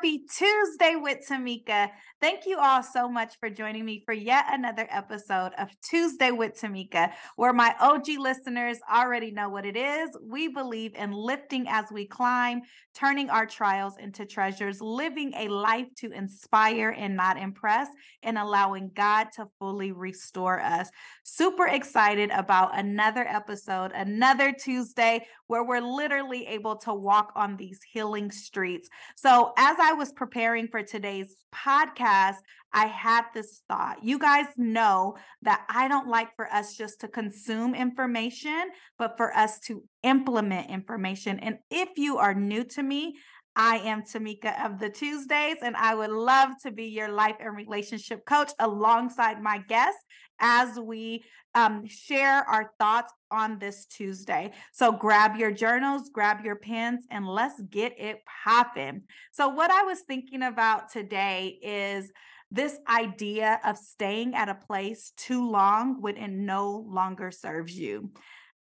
Happy Tuesday with Tamika. Thank you all so much for joining me for yet another episode of Tuesday with Tamika, where my OG listeners already know what it is. We believe in lifting as we climb, turning our trials into treasures, living a life to inspire and not impress, and allowing God to fully restore us. Super excited about another episode, another Tuesday where we're literally able to walk on these healing streets. So, as I was preparing for today's podcast, I had this thought. You guys know that I don't like for us just to consume information, but for us to implement information. And if you are new to me, I am Tamika of the Tuesdays, and I would love to be your life and relationship coach alongside my guests as we um, share our thoughts on this Tuesday. So grab your journals, grab your pens, and let's get it popping. So, what I was thinking about today is this idea of staying at a place too long when it no longer serves you.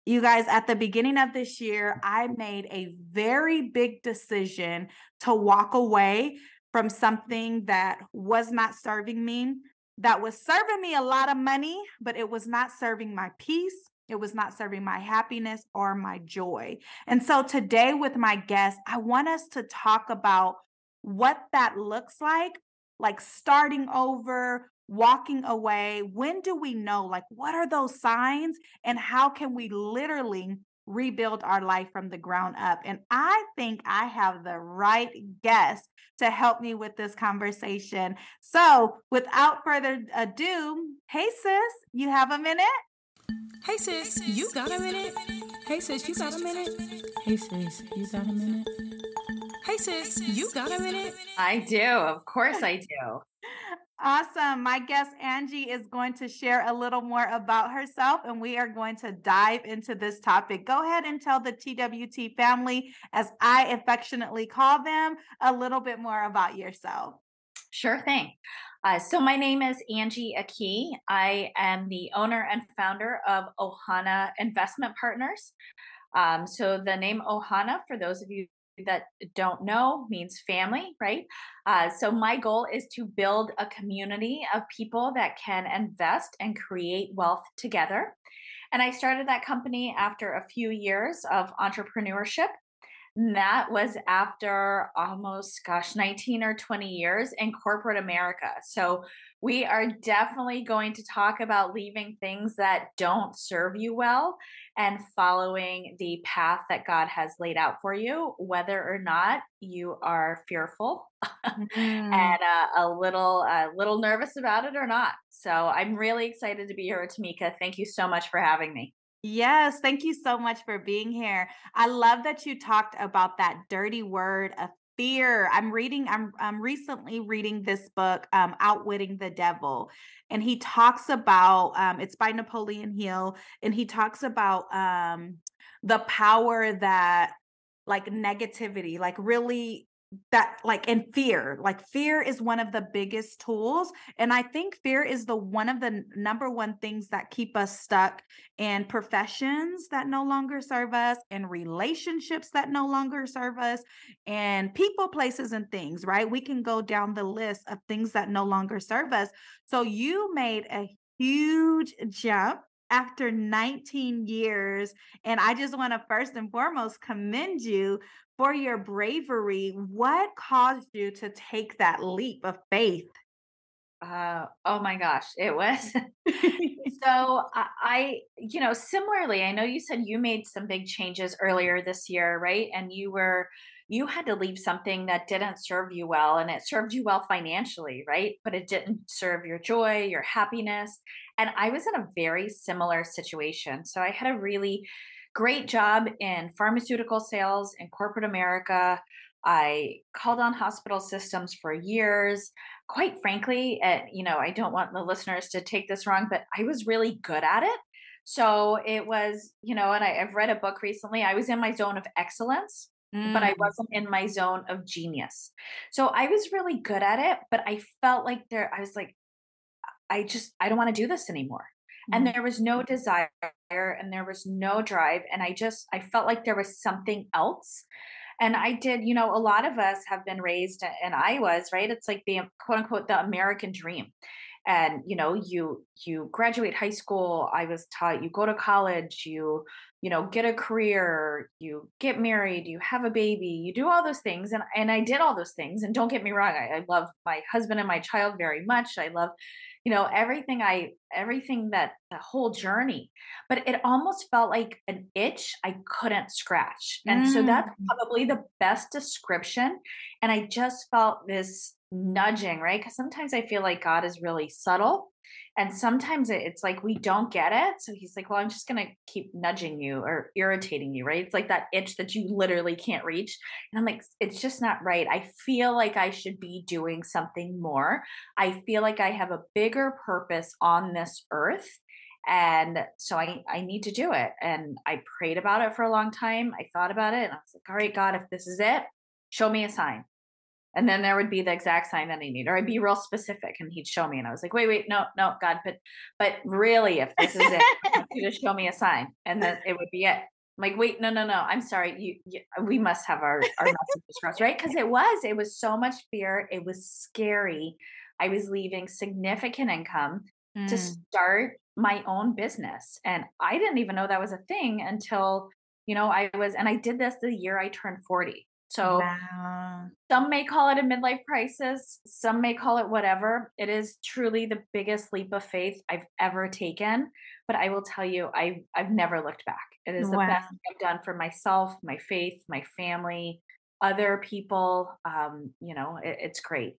You guys, at the beginning of this year, I made a very big decision to walk away from something that was not serving me, that was serving me a lot of money, but it was not serving my peace. It was not serving my happiness or my joy. And so today, with my guest, I want us to talk about what that looks like, like starting over, walking away. When do we know? Like, what are those signs? And how can we literally rebuild our life from the ground up. And I think I have the right guest to help me with this conversation. So, without further ado, hey sis, you have a minute? Hey sis, you got a minute? Hey sis, you got a minute? Hey sis, you got a minute? Hey sis, you got a minute? I do. Of course I do. Awesome. My guest Angie is going to share a little more about herself, and we are going to dive into this topic. Go ahead and tell the TWT family, as I affectionately call them, a little bit more about yourself. Sure thing. Uh, so, my name is Angie Aki. I am the owner and founder of Ohana Investment Partners. Um, so, the name Ohana, for those of you that don't know means family, right? Uh, so, my goal is to build a community of people that can invest and create wealth together. And I started that company after a few years of entrepreneurship. That was after almost, gosh, 19 or 20 years in corporate America. So, we are definitely going to talk about leaving things that don't serve you well and following the path that God has laid out for you, whether or not you are fearful mm-hmm. and uh, a little a little nervous about it or not. So I'm really excited to be here, Tamika. Thank you so much for having me. Yes, thank you so much for being here. I love that you talked about that dirty word of fear. I'm reading, I'm I'm recently reading this book, um, Outwitting the Devil. And he talks about um, it's by Napoleon Hill, and he talks about um the power that like negativity, like really that like and fear like fear is one of the biggest tools and i think fear is the one of the number one things that keep us stuck in professions that no longer serve us in relationships that no longer serve us and people places and things right? We can go down the list of things that no longer serve us. So you made a huge jump after 19 years. And I just want to first and foremost commend you for your bravery. What caused you to take that leap of faith? Uh, oh my gosh, it was. so I, I, you know, similarly, I know you said you made some big changes earlier this year, right? And you were, you had to leave something that didn't serve you well and it served you well financially, right? But it didn't serve your joy, your happiness. And I was in a very similar situation. So I had a really great job in pharmaceutical sales in corporate America. I called on hospital systems for years. Quite frankly, at, you know, I don't want the listeners to take this wrong, but I was really good at it. So it was, you know, and I, have read a book recently. I was in my zone of excellence, mm. but I mm. wasn't in my zone of genius. So I was really good at it, but I felt like there, I was like, I just, I don't want to do this anymore and mm-hmm. there was no desire and there was no drive and i just i felt like there was something else And I did, you know, a lot of us have been raised, and I was, right? It's like the quote unquote the American dream and you know you you graduate high school i was taught you go to college you you know get a career you get married you have a baby you do all those things and and i did all those things and don't get me wrong i, I love my husband and my child very much i love you know everything i everything that the whole journey but it almost felt like an itch i couldn't scratch and mm. so that's probably the best description and i just felt this nudging, right? Because sometimes I feel like God is really subtle. And sometimes it's like we don't get it. So he's like, well, I'm just going to keep nudging you or irritating you, right? It's like that itch that you literally can't reach. And I'm like, it's just not right. I feel like I should be doing something more. I feel like I have a bigger purpose on this earth. And so I, I need to do it. And I prayed about it for a long time. I thought about it and I was like, all right, God, if this is it, show me a sign and then there would be the exact sign that I need, or I'd be real specific and he'd show me. And I was like, wait, wait, no, no, God, but but really, if this is it, I want you to show me a sign. And then it would be it. I'm like, wait, no, no, no. I'm sorry. You, you we must have our, our messages crossed, right? Because it was, it was so much fear. It was scary. I was leaving significant income mm. to start my own business. And I didn't even know that was a thing until, you know, I was, and I did this the year I turned 40. So wow. some may call it a midlife crisis, some may call it whatever. It is truly the biggest leap of faith I've ever taken. But I will tell you, I've I've never looked back. It is the wow. best I've done for myself, my faith, my family, other people. Um, you know, it, it's great.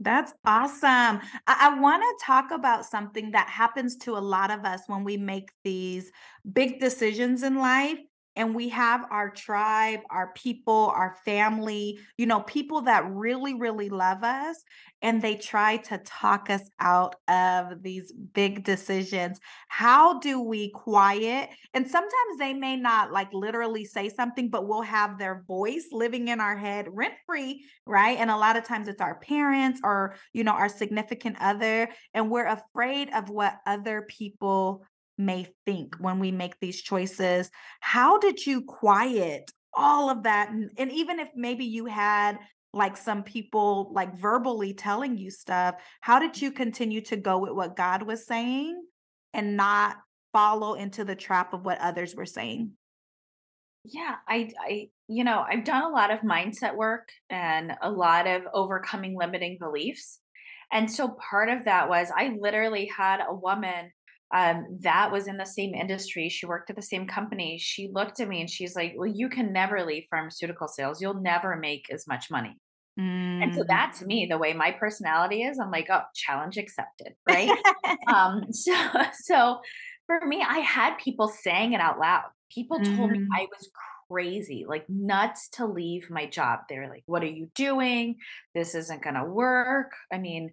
That's awesome. I, I want to talk about something that happens to a lot of us when we make these big decisions in life and we have our tribe, our people, our family, you know, people that really, really love us. And they try to talk us out of these big decisions. How do we quiet? And sometimes they may not like literally say something, but we'll have their voice living in our head rent free, right? And a lot of times it's our parents or, you know, our significant other. And we're afraid of what other people may think when we make these choices. How did you quiet all of that? And, even if maybe you had like some people like verbally telling you stuff, how did you continue to go with what God was saying and not follow into the trap of what others were saying? Yeah, I I you know, I've done a lot of mindset work and a lot of overcoming limiting beliefs. And so part of that was I literally had a woman um, that was in the same industry. She worked at the same company. She looked at me and she's like, Well, you can never leave pharmaceutical sales. You'll never make as much money. Mm. And so mm. that to me, the way my personality is, I'm like, oh, challenge accepted. Right. um, so so for me, I had people saying it out loud. People told mm. me I was crazy, like nuts to leave my job. They were like, What are you doing? This isn't gonna work. I mean,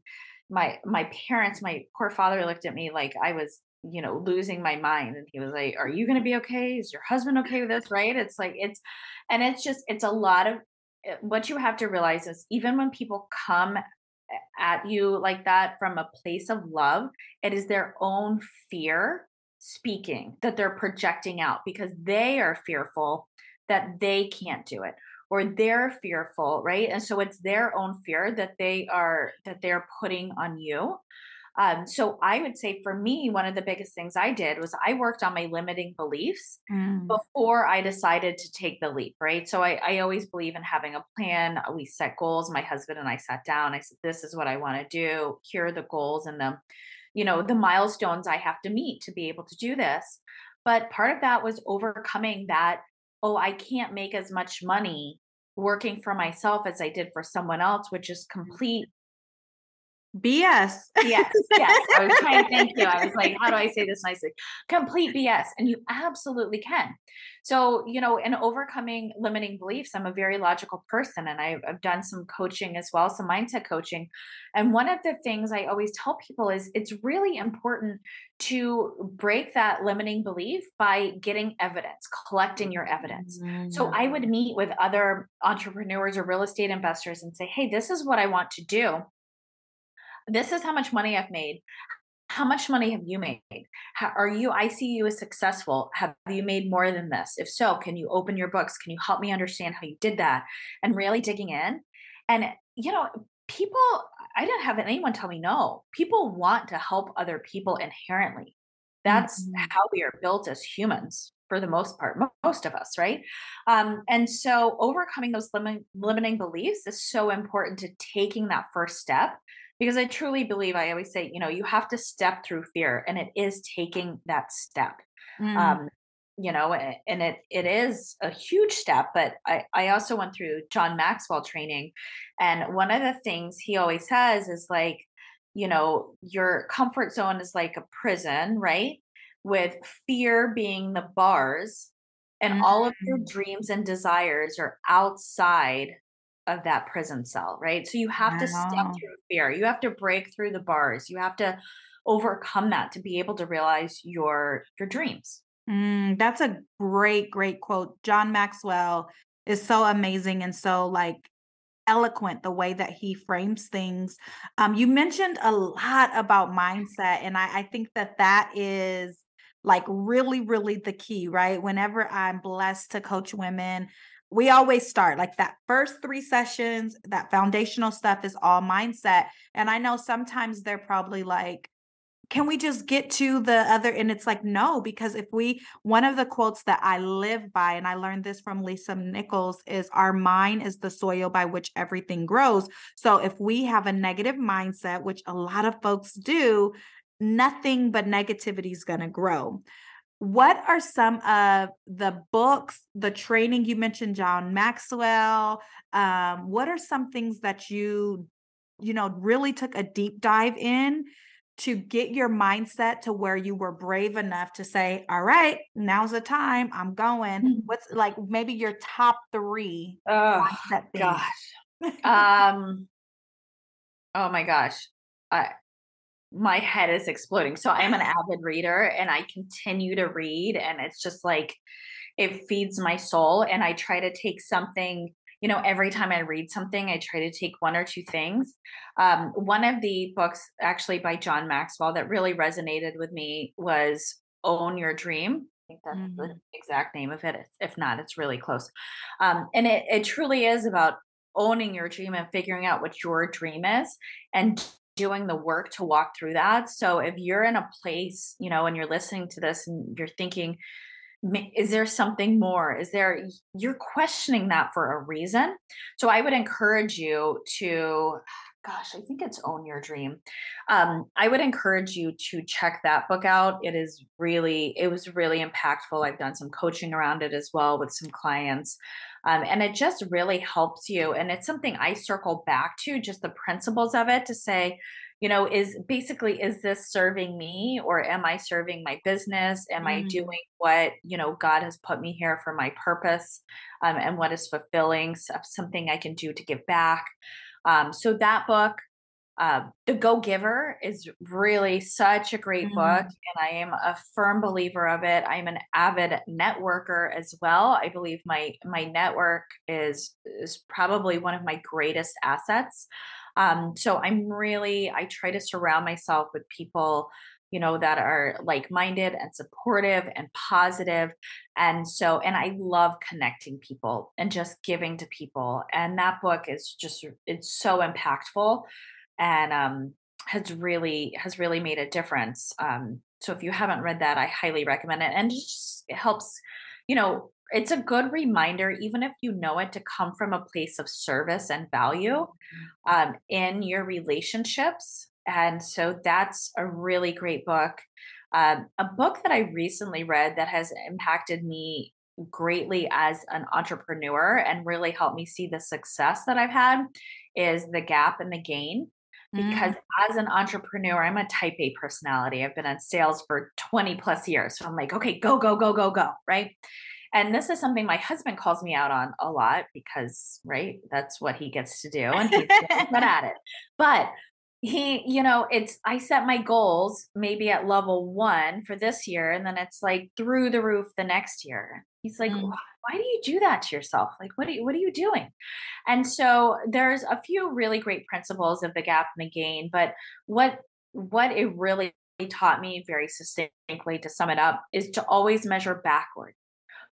my my parents my poor father looked at me like i was you know losing my mind and he was like are you going to be okay? Is your husband okay with this? Right? It's like it's and it's just it's a lot of eh, what you have to realize is even when people come at you like that from a place of love it is their own fear speaking that they're projecting out because they are fearful that they can't do it or they're fearful right and so it's their own fear that they are that they're putting on you um, so I would say for me, one of the biggest things I did was I worked on my limiting beliefs mm. before I decided to take the leap, right? So I, I always believe in having a plan. We set goals. My husband and I sat down. I said, this is what I want to do. Here are the goals and the, you know, the milestones I have to meet to be able to do this. But part of that was overcoming that, oh, I can't make as much money working for myself as I did for someone else, which is mm-hmm. complete BS. Yes, yes. I was trying thank you. I was like, how do I say this nicely? Complete BS. And you absolutely can. So, you know, in overcoming limiting beliefs, I'm a very logical person and I've, I've done some coaching as well, some mindset coaching. And one of the things I always tell people is it's really important to break that limiting belief by getting evidence, collecting your evidence. Mm-hmm. So I would mm. meet with other entrepreneurs or real estate investors and say, hey, this is what I want to do this is how much money I've made. how much money have you made? How, are you, I see you as successful. Have you made more than this? If so, can you open your books? Can you help me understand how you did that? And really digging in. And, you know, people, I didn't have anyone tell me no. People want to help other people inherently. That's mm-hmm. how we are built as humans for the most part, most of us, right? Um, and so overcoming those lim- limiting beliefs is so important to taking that first step because I truly believe, I always say, you know, you have to step through fear and it is taking that step. Mm. Um, you know, and it it is a huge step, but I, I also went through John Maxwell training. And one of the things he always says is like, you know, your comfort zone is like a prison, right? With fear being the bars, and mm-hmm. all of your mm. dreams and desires are outside of that prison cell, right? So you have to step through fear. You have to break through the bars. You have to overcome that to be able to realize your your dreams. Mm, that's a great, great quote. John Maxwell is so amazing and so like eloquent the way that he frames things. Um, you mentioned a lot about mindset, and I, I think that that is like really, really the key, right? Whenever I'm blessed to coach women, we always start like that first three sessions, that foundational stuff is all mindset. And I know sometimes they're probably like, can we just get to the other and it's like no because if we one of the quotes that i live by and i learned this from lisa nichols is our mind is the soil by which everything grows so if we have a negative mindset which a lot of folks do nothing but negativity is going to grow what are some of the books the training you mentioned john maxwell um, what are some things that you you know really took a deep dive in to get your mindset to where you were brave enough to say all right now's the time i'm going. Mm-hmm. what's like maybe your top three oh gosh. Um oh my gosh. I my head is exploding. So I'm an avid reader and I continue to read and it's just like it feeds my soul and I try to take something you know every time i read something i try to take one or two things um, one of the books actually by john maxwell that really resonated with me was own your dream i think that's mm-hmm. the exact name of it if not it's really close um, and it, it truly is about owning your dream and figuring out what your dream is and doing the work to walk through that. So if you're in a place, you know, and you're listening to this and you're thinking, is there something more? Is there, you're questioning that for a reason. So I would encourage you to, gosh, I think it's Own Your Dream. Um, I would encourage you to check that book out. It is really, it was really impactful. I've done some coaching around it as well with some clients. Um, and it just really helps you. And it's something I circle back to, just the principles of it to say, you know, is basically, is this serving me or am I serving my business? Am mm. I doing what, you know, God has put me here for my purpose um, and what is fulfilling, something I can do to give back? Um, so that book, uh, the Go Giver is really such a great mm-hmm. book, and I am a firm believer of it. I'm an avid networker as well. I believe my my network is is probably one of my greatest assets. Um, so I'm really I try to surround myself with people you know that are like minded and supportive and positive and so and i love connecting people and just giving to people and that book is just it's so impactful and um, has really has really made a difference. Um, so if you haven't read that, I highly recommend it, and it just it helps. You know, it's a good reminder, even if you know it, to come from a place of service and value mm-hmm. um, in your relationships. And so that's a really great book. Um, a book that I recently read that has impacted me greatly as an entrepreneur and really helped me see the success that I've had is The Gap and the Gain because mm. as an entrepreneur, I'm a type A personality. I've been in sales for 20 plus years. So I'm like, okay, go, go, go, go, go. Right. And this is something my husband calls me out on a lot because, right, that's what he gets to do and he's good at it. But he, you know, it's, I set my goals maybe at level one for this year, and then it's like through the roof the next year. He's like, mm why do you do that to yourself? Like, what are you, what are you doing? And so there's a few really great principles of the gap and the gain, but what, what it really taught me very succinctly to sum it up is to always measure backward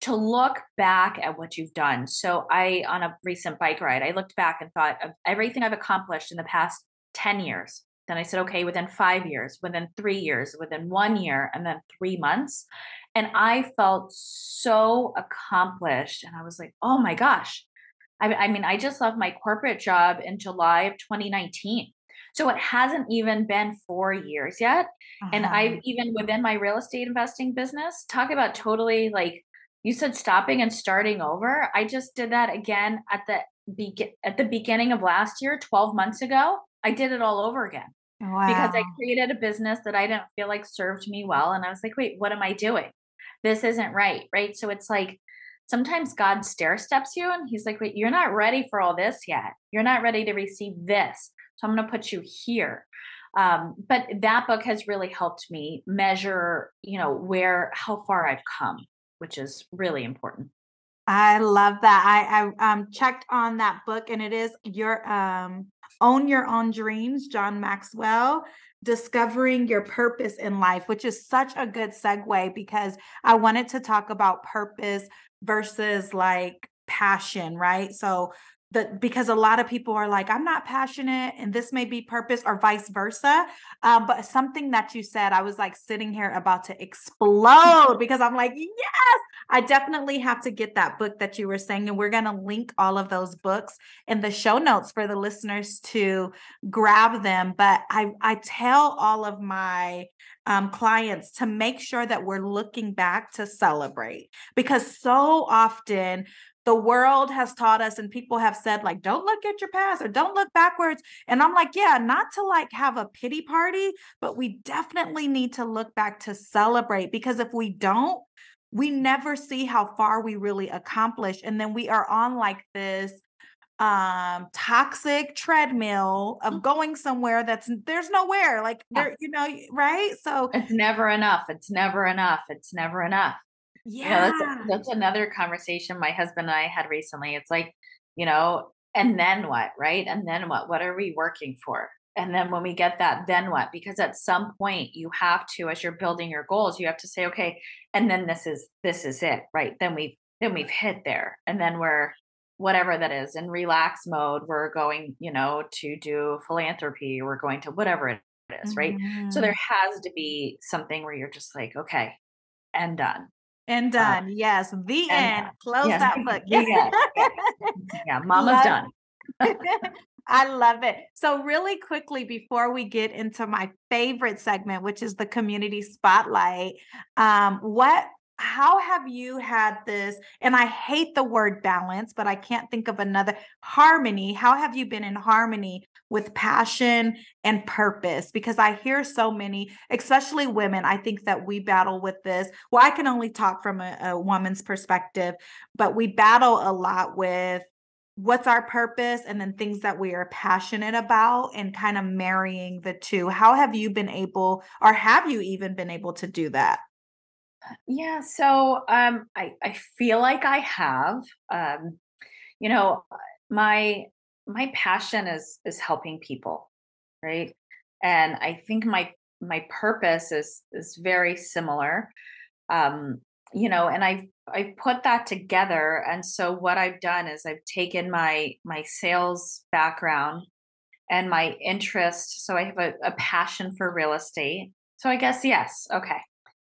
to look back at what you've done. So I on a recent bike ride, I looked back and thought of everything I've accomplished in the past 10 years. Then I said, okay, within 5 years, within 3 years, within 1 year, and then 3 months. And I felt so accomplished and I was like, "Oh my gosh. I, I mean, I just left my corporate job in July of 2019. So it hasn't even been four years yet. Uh-huh. And I've even within my real estate investing business, talk about totally like you said stopping and starting over. I just did that again at the be- at the beginning of last year, 12 months ago. I did it all over again. Wow. Because I created a business that I didn't feel like served me well. And I was like, wait, what am I doing? This isn't right. Right. So it's like sometimes God stair steps you and he's like, wait, you're not ready for all this yet. You're not ready to receive this. So I'm going to put you here. Um, but that book has really helped me measure, you know, where, how far I've come, which is really important. I love that. I, I um, checked on that book and it is your um, Own Your Own Dreams, John Maxwell discovering your purpose in life, which is such a good segue because I wanted to talk about purpose versus like passion, right? So the because a lot of people are like i'm not passionate and this may be purpose or vice versa um, but something that you said i was like sitting here about to explode because i'm like yes! I definitely have to get that book that you were saying and we're going to link all of those books in the show notes for the listeners to grab them but i i tell all of my um, clients to make sure that we're looking back to celebrate because so often the world has taught us and people have said like don't look at your past or don't look backwards and i'm like yeah not to like have a pity party but we definitely need to look back to celebrate because if we don't we never see how far we really accomplished and then we are on like this um toxic treadmill of mm. going somewhere that's there's nowhere like there you know right? So it's never enough it's never enough it's never enough yeah. You know, that's, that's another conversation my husband and I had recently. It's like, you know, and then what, right? And then what? What are we working for? And then when we get that, then what? Because at some point you have to, as you're building your goals, you have to say, okay, and then this is this is it, right? Then we've then we've hit there. And then we're whatever that is in relax mode. We're going, you know, to do philanthropy, we're going to whatever it is, right? Mm-hmm. So there has to be something where you're just like, okay, and done and uh, done. Uh, yes, the end. Done. Close yes. that book. Yeah, yeah. mama's love done. I love it. So, really quickly, before we get into my favorite segment, which is the community spotlight, um, what how have you had this and i hate the word balance but i can't think of another harmony how have you been in harmony with passion and purpose because i hear so many especially women i think that we battle with this well i can only talk from a, a woman's perspective but we battle a lot with what's our purpose and then things that we are passionate about and kind of marrying the two how have you been able or have you even been able to do that yeah, so um, I I feel like I have. Um, you know, my my passion is is helping people, right? And I think my my purpose is is very similar. Um, you know, and I've I've put that together. And so what I've done is I've taken my my sales background and my interest. So I have a, a passion for real estate. So I guess yes, okay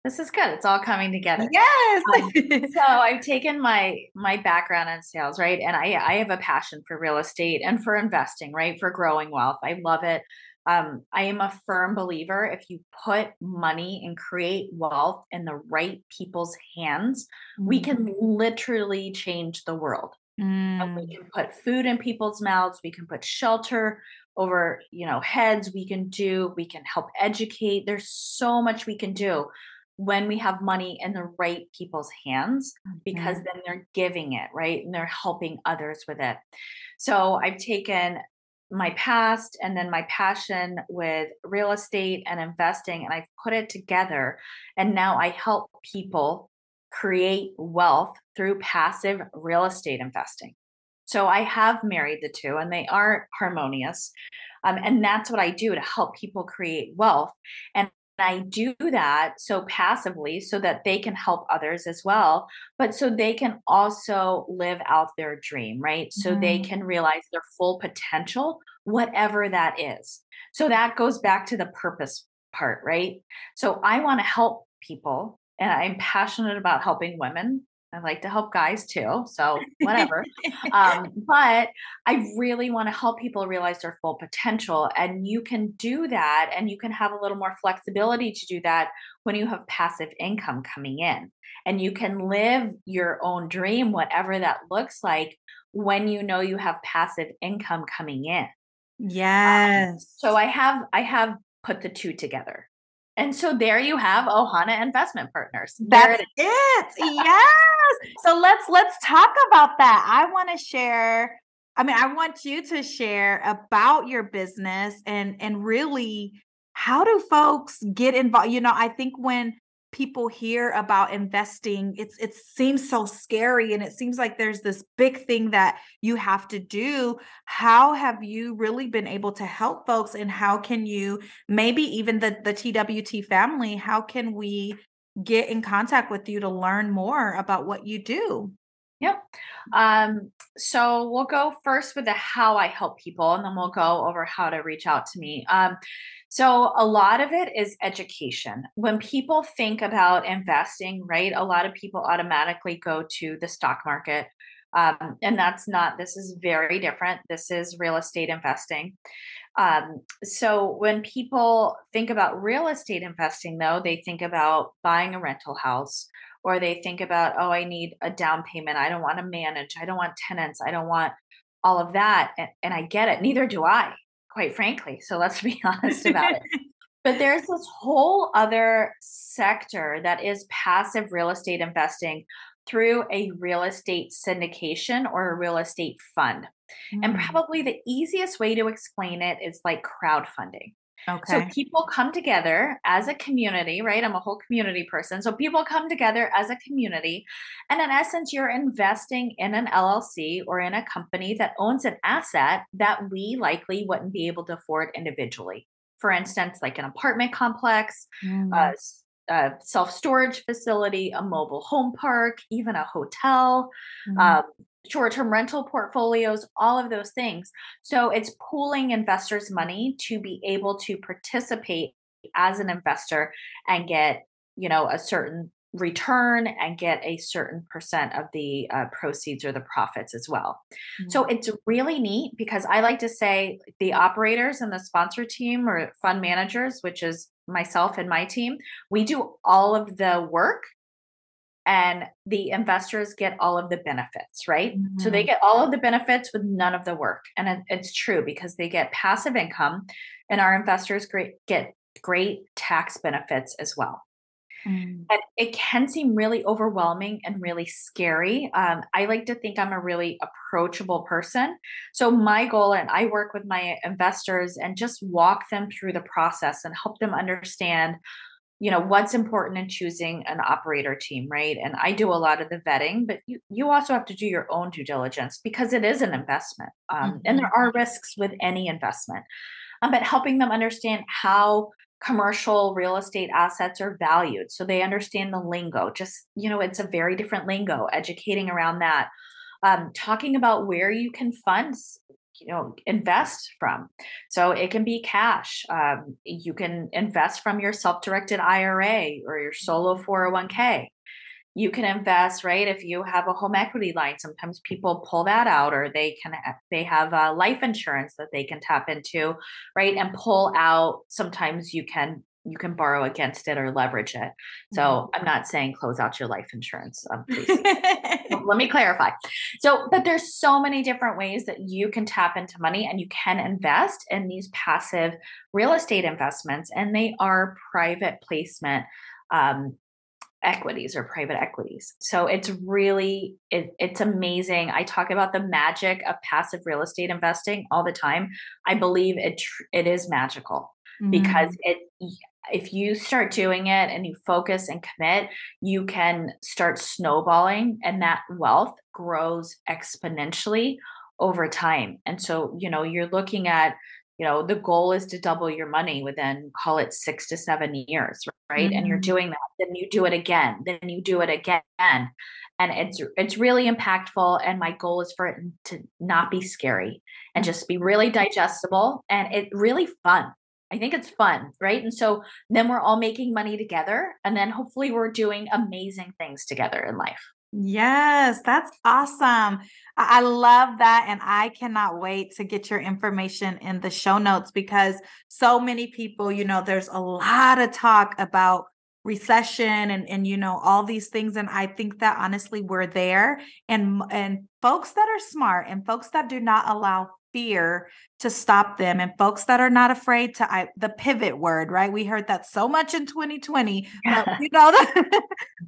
this is good. It's all coming together. Yes. Um, so i've taken my my background in sales right? And i i have a passion for real estate and for investing right? For growing wealth. I love it. Um, i am a firm believer if you put money and create wealth in the right people's hands mm. we can literally change the world. Mm. we can put food in people's mouths. We can put shelter over you know heads. We can do we can help educate. There's so much we can do when we have money in the right people's hands because mm-hmm. then they're giving it, right? And they're helping others with it. So I've taken my past and then my passion with real estate and investing and I've put it together and now I help people create wealth through passive real estate investing. So I have married the two and they are harmonious. Um, and that's what I do to help people create wealth. And I do that so passively so that they can help others as well, but so they can also live out their dream, right? So mm-hmm. they can realize their full potential, whatever that is. So that goes back to the purpose part, right? So I want to help people and I'm passionate about helping women I like to help guys too. So whatever. um, but I really want to help people realize their full potential. And you can do that and you can have a little more flexibility to do that when you have passive income coming in. And you can live your own dream, whatever that looks like, when you know you have passive income coming in. Yes. Um, so I have I have put the two together. And so there you have Ohana Investment Partners. That's it, it. yes. So let's let's talk about that. I want to share I mean, I want you to share about your business and and really how do folks get involved? You know, I think when people hear about investing it's it seems so scary and it seems like there's this big thing that you have to do. How have you really been able to help folks and how can you maybe even the the TWT family how can we get in contact with you to learn more about what you do Yep. Um, so we'll go first with the how I help people, and then we'll go over how to reach out to me. Um, so a lot of it is education. When people think about investing, right, a lot of people automatically go to the stock market. Um, and that's not, this is very different. This is real estate investing. Um, so when people think about real estate investing, though, they think about buying a rental house or they think about, oh, I need a down payment. I don't want to manage. I don't want tenants. I don't want all of that. And, and I get it. Neither do I quite frankly. So let's be honest about it. But there's this whole other sector that is passive real estate investing through a real estate syndication or a real estate fund. Mm. And probably the easiest way to explain it is like crowdfunding. Okay. So people come together as a community, right? I'm a whole community person. So people come together as a community. And in essence, you're investing in an LLC or in a company that owns an asset that we likely wouldn't be able to afford individually. For instance, like an apartment complex, mm. a, a self storage facility, a mobile home park, even a hotel, mm. um, short term rental portfolios, all of those things. So it's pooling investors' money to be able to participate as an investor and get, you know, a certain return and get a certain percent of the uh, proceeds or the profits as well. Mm-hmm. So it's really neat because I like to say the operators and the sponsor team or fund managers, which is myself and my team, we do all of the work and the investors get all of the benefits, right? Mm-hmm. So they mm-hmm. get all of the benefits with none of the work. And it, it's true because they get passive income and our investors great, get great tax benefits as well. Mm. And it can seem really overwhelming and really scary. Um, I like to think I'm a really approachable person. So, my goal, and I work with my investors and just walk them through the process and help them understand you know what's important in choosing an operator team right and i do a lot of the vetting but you, you also have to do your own due diligence because it is an investment um, mm-hmm. and there are risks with any investment um, but helping them understand how commercial real estate assets are valued so they understand the lingo just you know it's a very different lingo educating around that um, talking about where you can fund you know invest from. So it can be cash um, you can invest from your self-directed ira or your solo 401k you can invest right if you have a home equity line. Sometimes people pull that out or they can they have a life insurance that they can tap into right and pull out. Sometimes you can you can borrow against it or leverage it. So mm-hmm. I'm not saying close out your life insurance. Um, let me clarify. So, but there's so many different ways that you can tap into money and you can invest in these passive real estate investments, and they are private placement. Um, equities or private equities. So it's really it, it's amazing. I talk about the magic of passive real estate investing all the time. I believe it it is magical mm-hmm. because it if you start doing it and you focus and commit, you can start snowballing and that wealth grows exponentially over time. And so, you know, you're looking at you know the goal is to double your money within call it six to seven years right mm-hmm. and you're mm-hmm. doing that then you do it again then you do it again and it's it's really impactful and my goal is for it to not be scary and just be really digestible and it really fun i think it's fun right and so then we're all making money together and then hopefully we're doing amazing things together in life Yes, that's awesome. I love that. And I cannot wait to get your information in the show notes because so many people, you know, there's a lot of talk about recession and and you know all these things and i think that honestly we're there and and folks that are smart and folks that do not allow fear to stop them and folks that are not afraid to I, the pivot word right? We heard that so much in 2020 but you know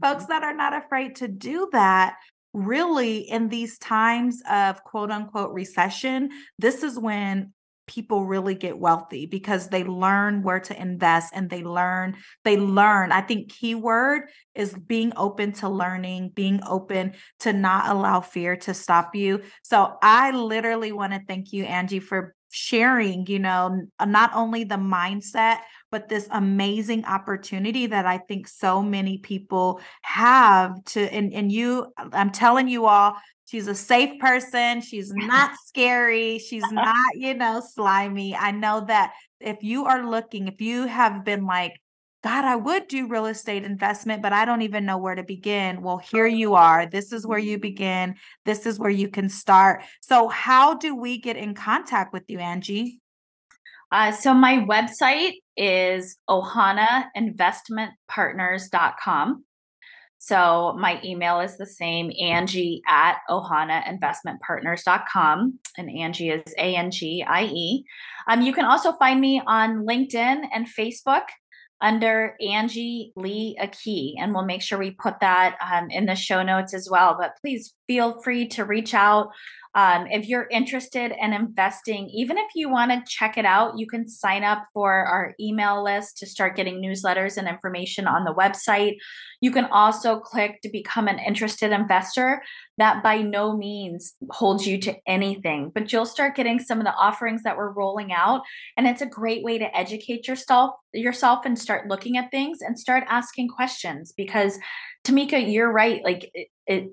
folks mm-hmm. that are not afraid to do that really in these times of quote unquote recession this is when people really get wealthy because they learn where to invest and they learn they learn. I think keyword is being open to learning being open to not allow fear to stop you. So i literally want to thank you angie for sharing you know uh, not only the mindset but this amazing opportunity that i think so many people have to and, and you i'm telling you all She's a safe person. She's not scary. She's not, you know, slimy. I know that if you are looking, if you have been like, God, I would do real estate investment, but I don't even know where to begin. Well, here you are. This is where you begin. This is where you can start. So, how do we get in contact with you, Angie? Uh, so, my website is ohanainvestmentpartners.com. So my email is the same, Angie at ohanainvestmentpartners.com. And Angie is A-N-G-I-E. Um, you can also find me on LinkedIn and Facebook under Angie Lee Akee. And we'll make sure we put that um, in the show notes as well. But please feel free to reach out um, if you're interested in investing, even if you want to check it out, you can sign up for our email list to start getting newsletters and information on the website. You can also click to become an interested investor. That by no means holds you to anything, but you'll start getting some of the offerings that we're rolling out. And it's a great way to educate yourself yourself and start looking at things and start asking questions because Tamika, you're right. Like it, it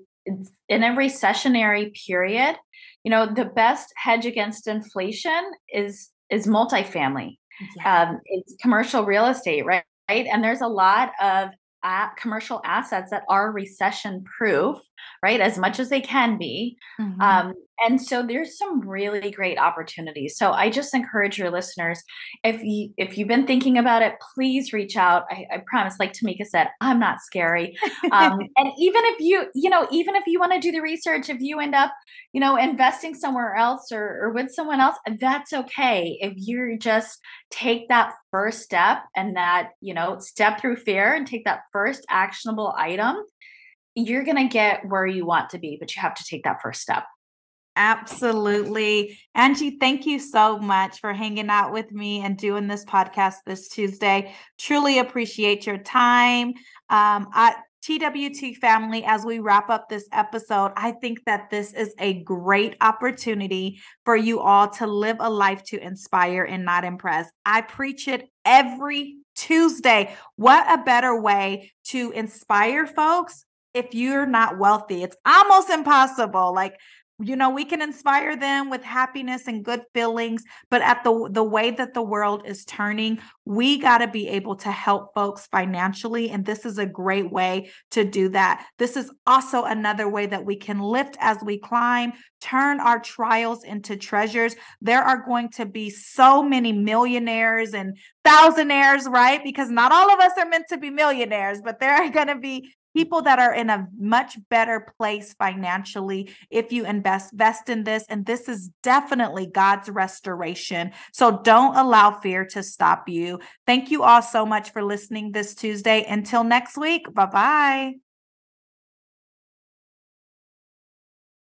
in a recessionary period, you know, the best hedge against inflation is is multifamily. Yeah. Um, it's commercial real estate, right? Right. And there's a lot of uh, commercial assets that are recession proof, right? As much as they can be. Mm-hmm. Um, and so there's some really great opportunities so i just encourage your listeners if you if you've been thinking about it please reach out i, I promise like tamika said i'm not scary um, and even if you you know even if you want to do the research if you end up you know investing somewhere else or, or with someone else that's okay if you just take that first step and that you know step through fear and take that first actionable item you're going to get where you want to be but you have to take that first step Absolutely. Angie, thank you so much for hanging out with me and doing this podcast this Tuesday. Truly appreciate your time. Um, TWT family, as we wrap up this episode, I think that this is a great opportunity for you all to live a life to inspire and not impress. I preach it every Tuesday. What a better way to inspire folks if you're not wealthy. It's almost impossible. Like you know we can inspire them with happiness and good feelings but at the the way that the world is turning we got to be able to help folks financially and this is a great way to do that this is also another way that we can lift as we climb turn our trials into treasures there are going to be so many millionaires and thousandaires right because not all of us are meant to be millionaires but there are going to be people that are in a much better place financially if you invest invest in this and this is definitely God's restoration. So don't allow fear to stop you. Thank you all so much for listening this Tuesday. Until next week bye bye